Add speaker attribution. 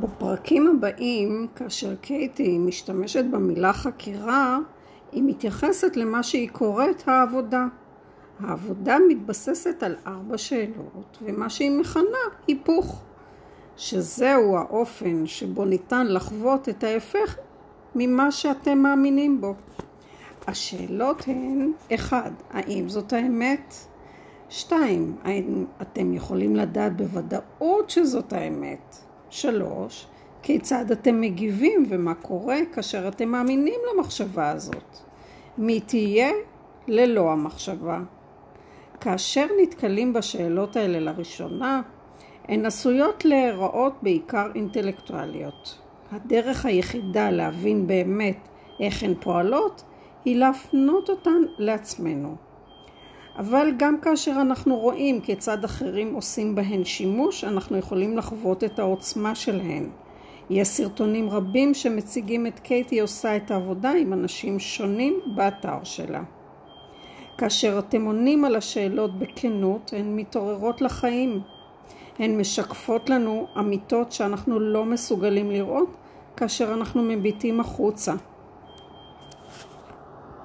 Speaker 1: בפרקים הבאים, כאשר קייטי משתמשת במילה חקירה, היא מתייחסת למה שהיא קוראת העבודה. העבודה מתבססת על ארבע שאלות, ומה שהיא מכנה היפוך, שזהו האופן שבו ניתן לחוות את ההפך ממה שאתם מאמינים בו. השאלות הן, אחד, האם זאת האמת? שתיים, האם אתם יכולים לדעת בוודאות שזאת האמת? שלוש, כיצד אתם מגיבים ומה קורה כאשר אתם מאמינים למחשבה הזאת? מי תהיה ללא המחשבה? כאשר נתקלים בשאלות האלה לראשונה, הן עשויות להיראות בעיקר אינטלקטואליות. הדרך היחידה להבין באמת איך הן פועלות היא להפנות אותן לעצמנו. אבל גם כאשר אנחנו רואים כיצד אחרים עושים בהן שימוש, אנחנו יכולים לחוות את העוצמה שלהן. יש סרטונים רבים שמציגים את קייטי עושה את העבודה עם אנשים שונים באתר שלה. כאשר אתם עונים על השאלות בכנות, הן מתעוררות לחיים. הן משקפות לנו אמיתות שאנחנו לא מסוגלים לראות כאשר אנחנו מביטים החוצה.